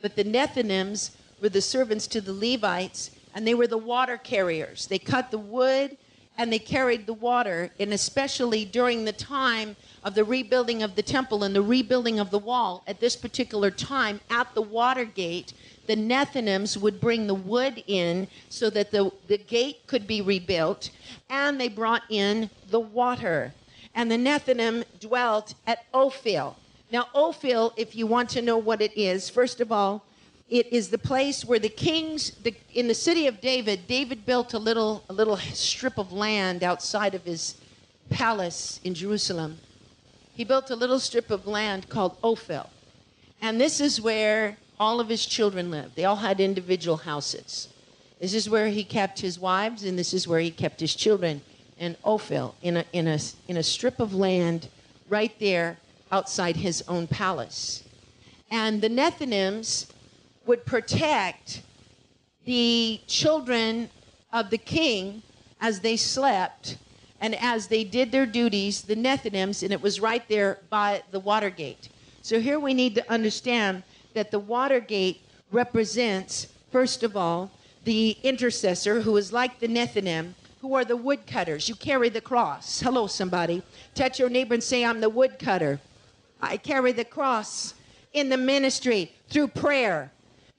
but the Nethinims were the servants to the Levites, and they were the water carriers. They cut the wood and they carried the water, and especially during the time of the rebuilding of the temple and the rebuilding of the wall at this particular time at the water gate the Nethinims would bring the wood in so that the, the gate could be rebuilt, and they brought in the water. And the Nethinim dwelt at Ophel. Now, Ophel, if you want to know what it is, first of all, it is the place where the kings the, in the city of David, David built a little a little strip of land outside of his palace in Jerusalem he built a little strip of land called Ophel. And this is where all of his children lived. They all had individual houses. This is where he kept his wives, and this is where he kept his children in Ophel, in a, in a, in a strip of land right there outside his own palace. And the Nethinims would protect the children of the king as they slept and as they did their duties, the Nethinims, and it was right there by the water gate. So here we need to understand that the water gate represents, first of all, the intercessor who is like the Nethinim, who are the woodcutters. You carry the cross. Hello, somebody. Touch your neighbor and say, I'm the woodcutter. I carry the cross in the ministry through prayer,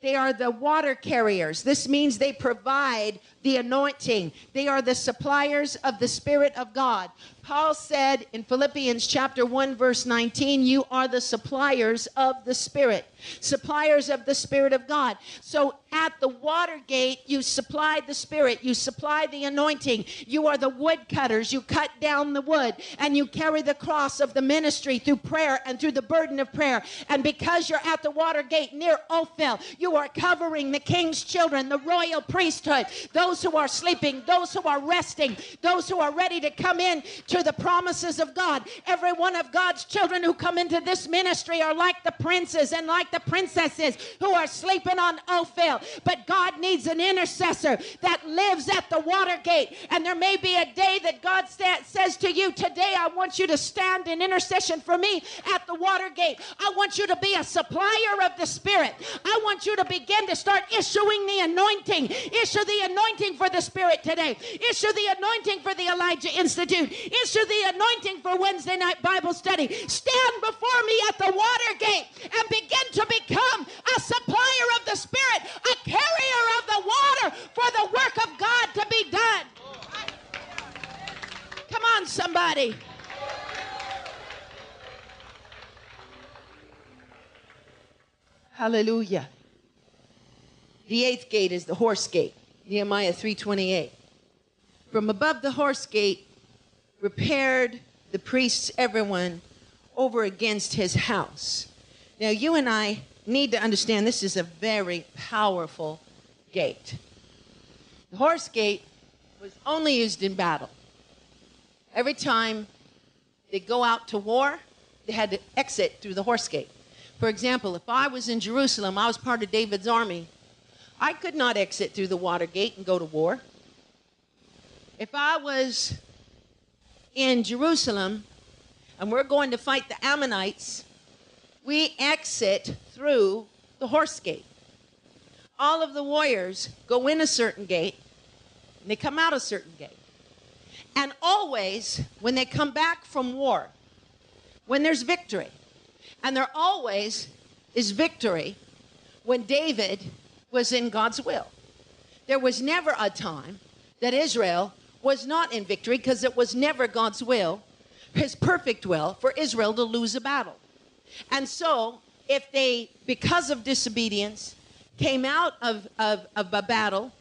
they are the water carriers. This means they provide the anointing. They are the suppliers of the Spirit of God. Paul said in Philippians chapter 1 verse 19, you are the suppliers of the Spirit, suppliers of the Spirit of God. So at the Watergate, you supply the Spirit, you supply the anointing. You are the woodcutters. You cut down the wood and you carry the cross of the ministry through prayer and through the burden of prayer. And because you're at the Watergate near Ophel, you are covering the king's children, the royal priesthood, those who are sleeping, those who are resting, those who are ready to come in to the promises of God. Every one of God's children who come into this ministry are like the princes and like the princesses who are sleeping on Ophel. But God needs an intercessor that lives at the Watergate. And there may be a day that God says to you, Today I want you to stand in intercession for me at the Watergate. I want you to be a supplier of the Spirit. I want you to begin to start issuing the anointing. Issue the anointing for the Spirit today. Issue the anointing for the Elijah Institute. Issue the anointing for Wednesday night Bible study. Stand before me at the water gate and begin to become a supplier of the Spirit, a carrier of the water for the work of God to be done. Come on, somebody. Hallelujah. The eighth gate is the horse gate. Nehemiah 3:28. From above the horse gate repaired the priests everyone over against his house. Now you and I need to understand this is a very powerful gate. The horse gate was only used in battle. Every time they go out to war, they had to exit through the horse gate. For example, if I was in Jerusalem, I was part of David's army, I could not exit through the water gate and go to war. If I was in Jerusalem and we're going to fight the Ammonites, we exit through the horse gate. All of the warriors go in a certain gate and they come out a certain gate. And always, when they come back from war, when there's victory, and there always is victory when David was in God's will. There was never a time that Israel was not in victory because it was never God's will, his perfect will, for Israel to lose a battle. And so, if they, because of disobedience, came out of, of, of a battle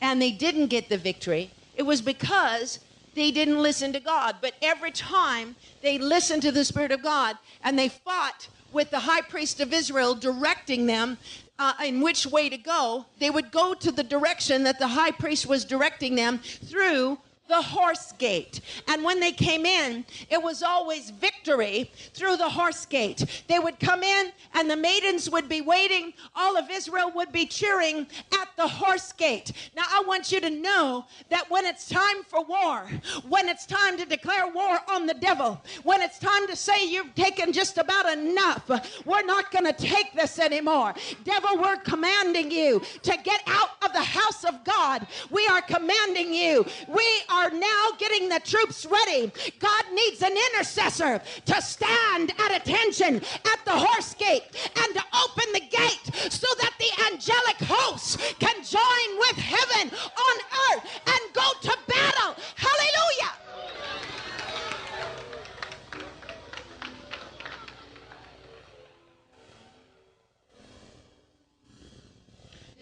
and they didn't get the victory, it was because they didn't listen to God. But every time they listened to the Spirit of God and they fought with the high priest of Israel directing them uh, in which way to go, they would go to the direction that the high priest was directing them through the horse gate. And when they came in, it was always victory through the horse gate. They would come in, and the maidens would be waiting. All of Israel would be cheering at the horse gate. Now, I want you to know that when it's time for war, when it's time to declare war on the devil, when it's time to say you've taken just about enough, we're not going to take this anymore. Devil, we're commanding you to get out of the house of God. We are commanding you. We are are now getting the troops ready. God needs an intercessor to stand at attention at the horse gate and to open the gate so that the angelic hosts can join with heaven on earth and go to battle. Hallelujah.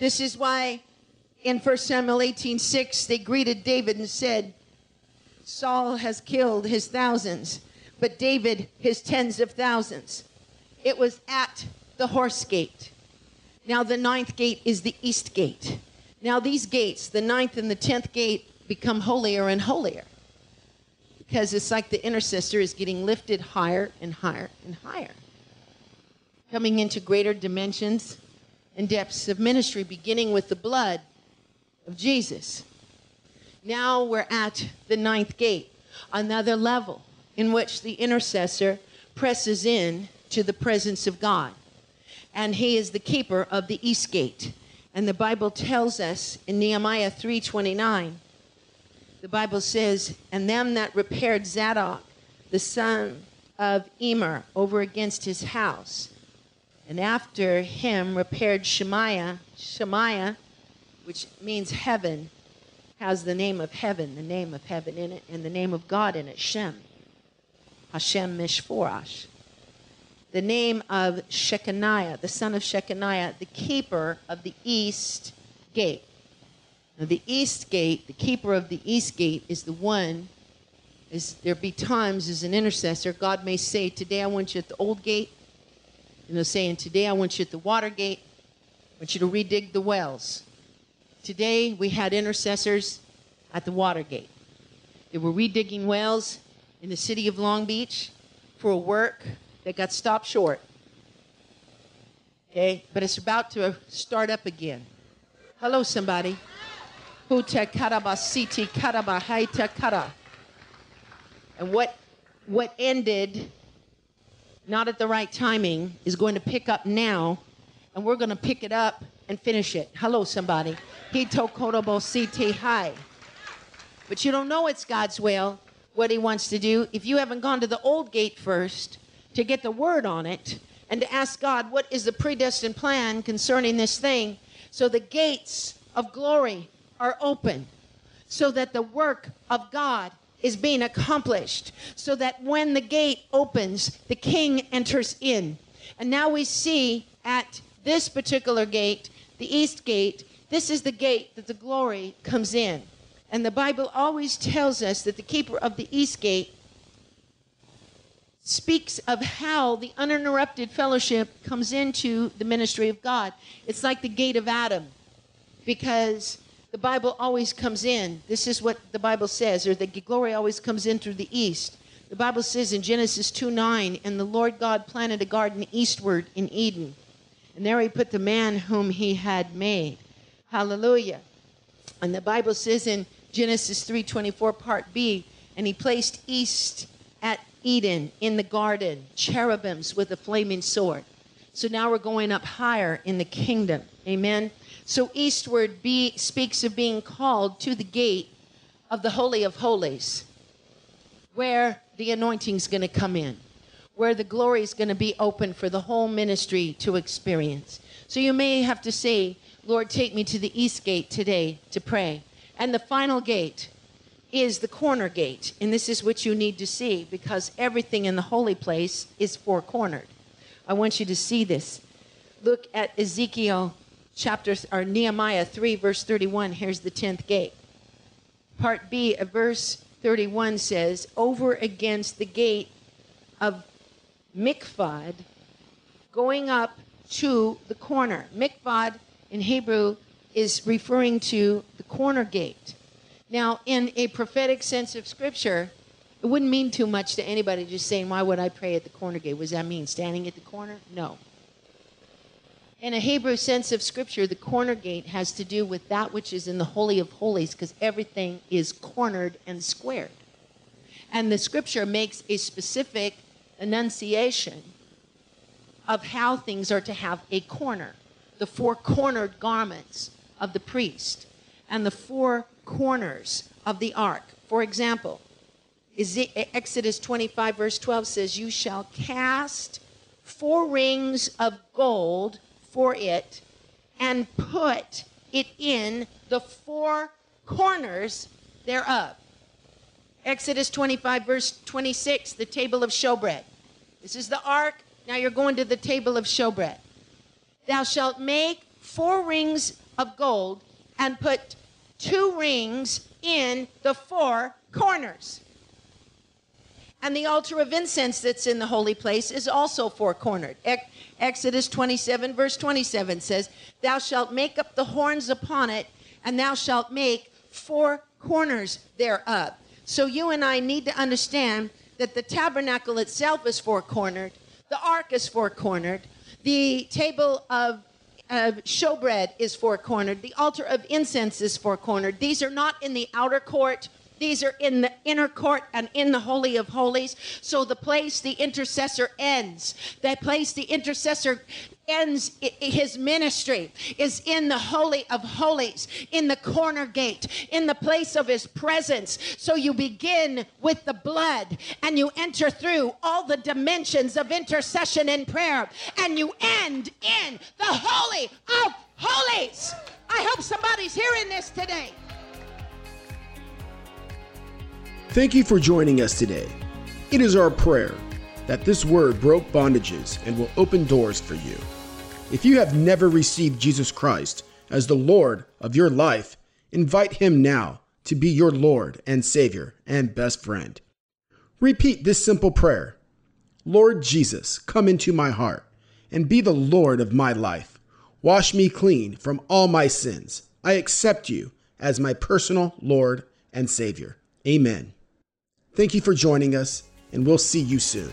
This is why in 1 Samuel 18 6, they greeted David and said, Saul has killed his thousands, but David his tens of thousands. It was at the horse gate. Now, the ninth gate is the east gate. Now, these gates, the ninth and the tenth gate, become holier and holier because it's like the intercessor is getting lifted higher and higher and higher, coming into greater dimensions and depths of ministry, beginning with the blood of Jesus. Now we're at the ninth gate, another level in which the intercessor presses in to the presence of God. And he is the keeper of the east gate. And the Bible tells us in Nehemiah 3:29, the Bible says, "And them that repaired Zadok, the son of Immer, over against his house, and after him repaired Shemaiah, Shemaiah, which means heaven, has the name of heaven, the name of heaven in it, and the name of God in it, Shem. Hashem Mishporash. The name of Shechaniah, the son of Shechaniah, the keeper of the east gate. Now, the east gate, the keeper of the east gate, is the one. Is there be times as an intercessor, God may say, "Today I want you at the old gate," you know, saying, "Today I want you at the water gate. I want you to redig the wells." Today we had intercessors at the Watergate. They were redigging wells in the city of Long Beach for a work that got stopped short. Okay, but it's about to start up again. Hello, somebody. And what what ended not at the right timing is going to pick up now, and we're going to pick it up and finish it. Hello, somebody. Hito kodobo siti Hi. But you don't know it's God's will, what He wants to do, if you haven't gone to the old gate first to get the word on it and to ask God, what is the predestined plan concerning this thing? So the gates of glory are open so that the work of God is being accomplished, so that when the gate opens, the king enters in. And now we see at this particular gate, the east gate, this is the gate that the glory comes in. And the Bible always tells us that the keeper of the east gate speaks of how the uninterrupted fellowship comes into the ministry of God. It's like the gate of Adam because the Bible always comes in. This is what the Bible says, or the glory always comes in through the east. The Bible says in Genesis 2 9, and the Lord God planted a garden eastward in Eden. And there he put the man whom he had made. Hallelujah. And the Bible says in Genesis 3:24 part B, and he placed east at Eden in the garden cherubims with a flaming sword. So now we're going up higher in the kingdom. Amen. So eastward be, speaks of being called to the gate of the holy of holies where the anointing's going to come in where the glory is going to be open for the whole ministry to experience. So you may have to say, Lord, take me to the east gate today to pray. And the final gate is the corner gate. And this is what you need to see because everything in the holy place is four cornered. I want you to see this. Look at Ezekiel chapter or Nehemiah 3 verse 31. Here's the 10th gate. Part B of verse 31 says, "Over against the gate of Miphkad, going up to the corner. Miphkad in Hebrew is referring to the corner gate. Now, in a prophetic sense of scripture, it wouldn't mean too much to anybody just saying, Why would I pray at the corner gate? What does that mean? Standing at the corner? No. In a Hebrew sense of scripture, the corner gate has to do with that which is in the Holy of Holies because everything is cornered and squared. And the scripture makes a specific enunciation of how things are to have a corner the four cornered garments of the priest and the four corners of the ark. For example, Exodus 25, verse 12 says, You shall cast four rings of gold for it and put it in the four corners thereof. Exodus 25, verse 26, the table of showbread. This is the ark. Now you're going to the table of showbread. Thou shalt make four rings of gold and put two rings in the four corners. And the altar of incense that's in the holy place is also four cornered. Exodus 27, verse 27 says, Thou shalt make up the horns upon it, and thou shalt make four corners thereof. So you and I need to understand that the tabernacle itself is four cornered, the ark is four cornered, the table of showbread is four cornered. The altar of incense is four cornered. These are not in the outer court. These are in the inner court and in the Holy of Holies. So the place the intercessor ends, that place the intercessor ends his ministry is in the holy of holies in the corner gate in the place of his presence so you begin with the blood and you enter through all the dimensions of intercession and prayer and you end in the holy of holies i hope somebody's hearing this today Thank you for joining us today. It is our prayer that this word broke bondages and will open doors for you. If you have never received Jesus Christ as the Lord of your life, invite him now to be your Lord and Savior and best friend. Repeat this simple prayer Lord Jesus, come into my heart and be the Lord of my life. Wash me clean from all my sins. I accept you as my personal Lord and Savior. Amen. Thank you for joining us, and we'll see you soon.